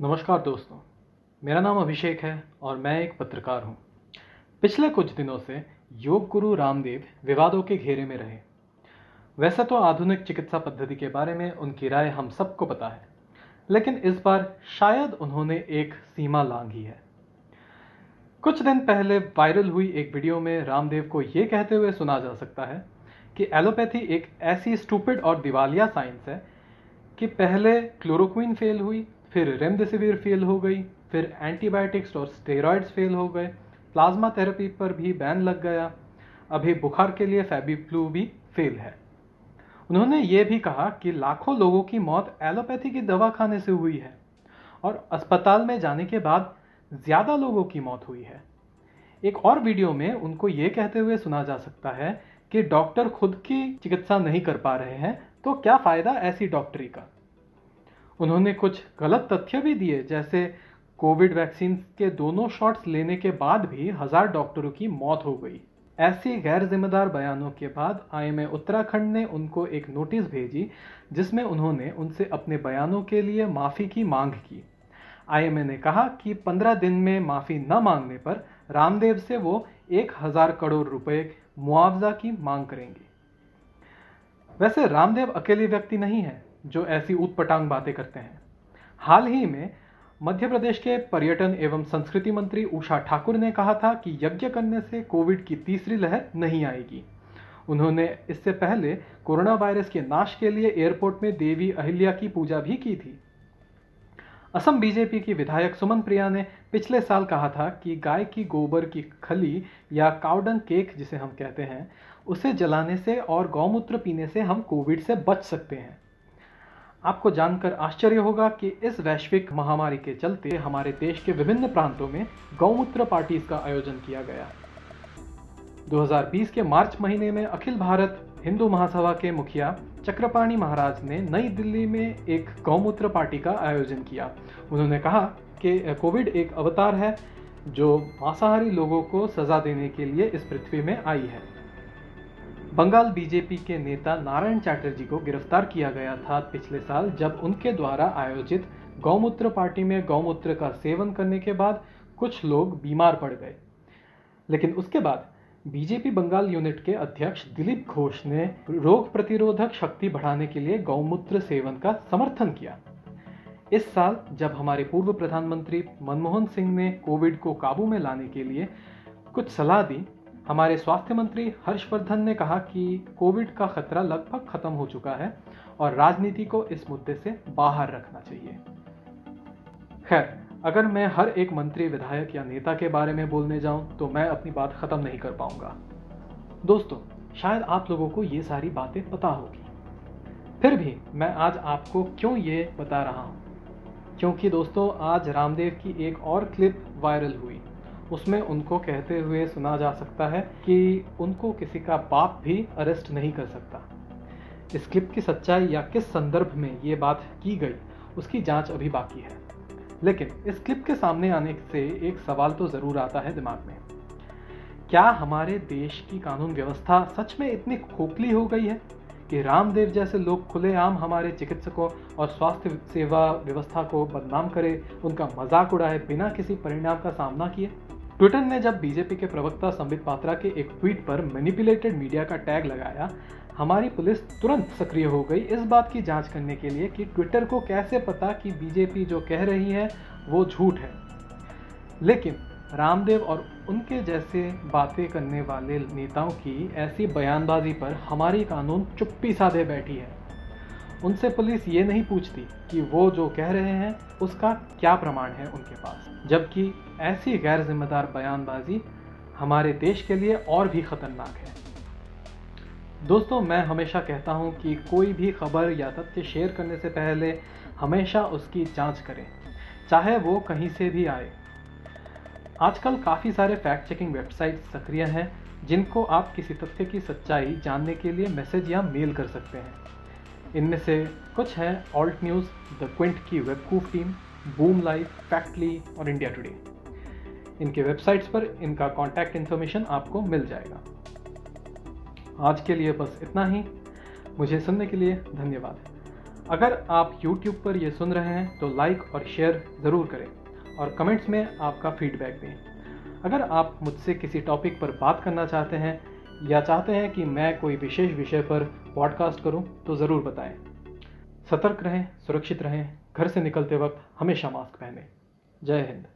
नमस्कार दोस्तों, मेरा नाम अभिषेक है और मैं एक पत्रकार हूँ। पिछले कुछ दिनों से योग गुरु रामदेव विवादों के घेरे में रहे। वैसे तो आधुनिक चिकित्सा पद्धति के बारे में उनकी राय हम सबको पता है, लेकिन इस बार शायद उन्होंने एक सीमा लांघी है। कुछ दिन पहले वायरल हुई एक वीडियो में रामदेव को यह कहते हुए सुना जा सकता है कि एलोपैथी एक ऐसी स्टूपिड और दिवालिया साइंस है कि पहले क्लोरोक्विन फेल हुई फिर रेमडेसिविर फेल हो गई, फिर एंटीबायोटिक्स और स्टेरॉयड्स फेल हो गए प्लाज्मा थेरेपी पर भी बैन लग गया। अभी बुखार के लिए फैबी फ्लू भी फेल है। उन्होंने ये भी कहा कि लाखों लोगों की मौत एलोपैथी की दवा खाने से हुई है और अस्पताल में जाने के बाद ज़्यादा लोगों की मौत हुई है। एक और वीडियो में उनको ये कहते हुए सुना जा सकता है कि डॉक्टर खुद की चिकित्सा नहीं कर पा रहे हैं तो क्या फ़ायदा ऐसी डॉक्टरी का? उन्होंने कुछ गलत तथ्य भी दिए, जैसे कोविड वैक्सीन के दोनों शॉट्स लेने के बाद भी हज़ार डॉक्टरों की मौत हो गई। ऐसे गैर जिम्मेदार बयानों के बाद आईएमए उत्तराखंड ने उनको एक नोटिस भेजी, जिसमें उन्होंने उनसे अपने बयानों के लिए माफ़ी की मांग की। आईएमए ने कहा कि 15 दिन में माफ़ी न मांगने पर रामदेव से वो एक हज़ार करोड़ रुपए मुआवजा की मांग करेंगे। वैसे रामदेव अकेले व्यक्ति नहीं है। जो ऐसी ऊटपटांग बातें करते हैं। हाल ही में मध्य प्रदेश के पर्यटन एवं संस्कृति मंत्री उषा ठाकुर ने कहा था कि यज्ञ करने से कोविड की तीसरी लहर नहीं आएगी। उन्होंने इससे पहले कोरोना वायरस के नाश के लिए एयरपोर्ट में देवी अहिल्या की पूजा भी की थी। असम बीजेपी की विधायक सुमन प्रिया ने पिछले साल कहा था कि गाय की गोबर की खली या काउडंग केक जिसे हम कहते हैं, उसे जलाने से और गौमूत्र पीने से हम कोविड से बच सकते हैं। आपको जानकर आश्चर्य होगा कि इस वैश्विक महामारी के चलते हमारे देश के विभिन्न प्रांतों में गौमूत्र पार्टीज़ का आयोजन किया गया। 2020 के मार्च महीने में अखिल भारत हिंदू महासभा के मुखिया चक्रपाणी महाराज ने नई दिल्ली में एक गौमूत्र पार्टी का आयोजन किया। उन्होंने कहा कि कोविड एक अवतार है जो मांसाहारी लोगों को सजा देने के लिए इस पृथ्वी में आई है। बंगाल बीजेपी के नेता नारायण चैटर्जी को गिरफ़्तार किया गया था पिछले साल जब उनके द्वारा आयोजित गौमूत्र पार्टी में गौमूत्र का सेवन करने के बाद कुछ लोग बीमार पड़ गए। लेकिन उसके बाद बीजेपी बंगाल यूनिट के अध्यक्ष दिलीप घोष ने रोग प्रतिरोधक शक्ति बढ़ाने के लिए गौमूत्र सेवन का समर्थन किया। इस साल जब हमारे पूर्व प्रधानमंत्री मनमोहन सिंह ने कोविड को काबू में लाने के लिए कुछ सलाह दी हमारे स्वास्थ्य मंत्री हर्षवर्धन ने कहा कि कोविड का खतरा लगभग खत्म हो चुका है और राजनीति को इस मुद्दे से बाहर रखना चाहिए। खैर, अगर मैं हर एक मंत्री, विधायक या नेता के बारे में बोलने जाऊँ तो मैं अपनी बात खत्म नहीं कर पाऊँगा। दोस्तों, शायद आप लोगों को ये सारी बातें पता होगी। फिर भी मैं आज आपको क्यों ये बता रहा हूँ? क्योंकि दोस्तों, आज रामदेव की एक और क्लिप वायरल हुई। उसमें उनको कहते हुए सुना जा सकता है कि उनको किसी का बाप भी अरेस्ट नहीं कर सकता। इस क्लिप की सच्चाई या किस संदर्भ में ये बात की गई, उसकी जाँच अभी बाकी है। लेकिन इस क्लिप के सामने आने से एक सवाल तो ज़रूर आता है दिमाग में। क्या हमारे देश की कानून व्यवस्था सच में इतनी खोखली हो गई है कि रामदेव जैसे लोग खुलेआम हमारे चिकित्सकों और स्वास्थ्य सेवा व्यवस्था को बदनाम करे, उनका मज़ाक उड़ाए बिना किसी परिणाम का सामना किए? ट्विटर ने जब बीजेपी के प्रवक्ता संबित पात्रा के एक ट्वीट पर मैनिपुलेटेड मीडिया का टैग लगाया, हमारी पुलिस तुरंत सक्रिय हो गई इस बात की जाँच करने के लिए कि ट्विटर को कैसे पता कि बीजेपी जो कह रही है, वो झूठ है। लेकिन रामदेव और उनके जैसे बातें करने वाले नेताओं की ऐसी बयानबाजी पर हमारी कानून चुप्पी साधे बैठी है। उनसे पुलिस ये नहीं पूछती कि वो जो कह रहे हैं, उसका क्या प्रमाण है उनके पास। जबकि ऐसी गैर जिम्मेदार बयानबाजी हमारे देश के लिए और भी खतरनाक है। दोस्तों, मैं हमेशा कहता हूँ कि कोई भी खबर या तथ्य शेयर करने से पहले हमेशा उसकी जाँच करें, चाहे वो कहीं से भी आए। आजकल काफ़ी सारे फैक्ट चेकिंग वेबसाइट सक्रिय हैं, जिनको आप किसी तथ्य की सच्चाई जानने के लिए मैसेज या मेल कर सकते हैं। इनमें से कुछ हैं ऑल्ट न्यूज़ द क्विंट की Webqoof team Boom Live Factly और इंडिया टुडे इनके वेबसाइट्स पर इनका कॉन्टैक्ट इन्फॉर्मेशन आपको मिल जाएगा। आज के लिए बस इतना ही। मुझे सुनने के लिए धन्यवाद। अगर आप YouTube पर यह सुन रहे हैं तो लाइक और शेयर ज़रूर करें और कमेंट्स में आपका फीडबैक दें। अगर आप मुझसे किसी टॉपिक पर बात करना चाहते हैं या चाहते हैं कि मैं कोई विशेष विषय पर पॉडकास्ट करूँ तो ज़रूर बताएँ। सतर्क रहें, सुरक्षित रहें, घर से निकलते वक्त हमेशा मास्क पहनें। जय हिंद।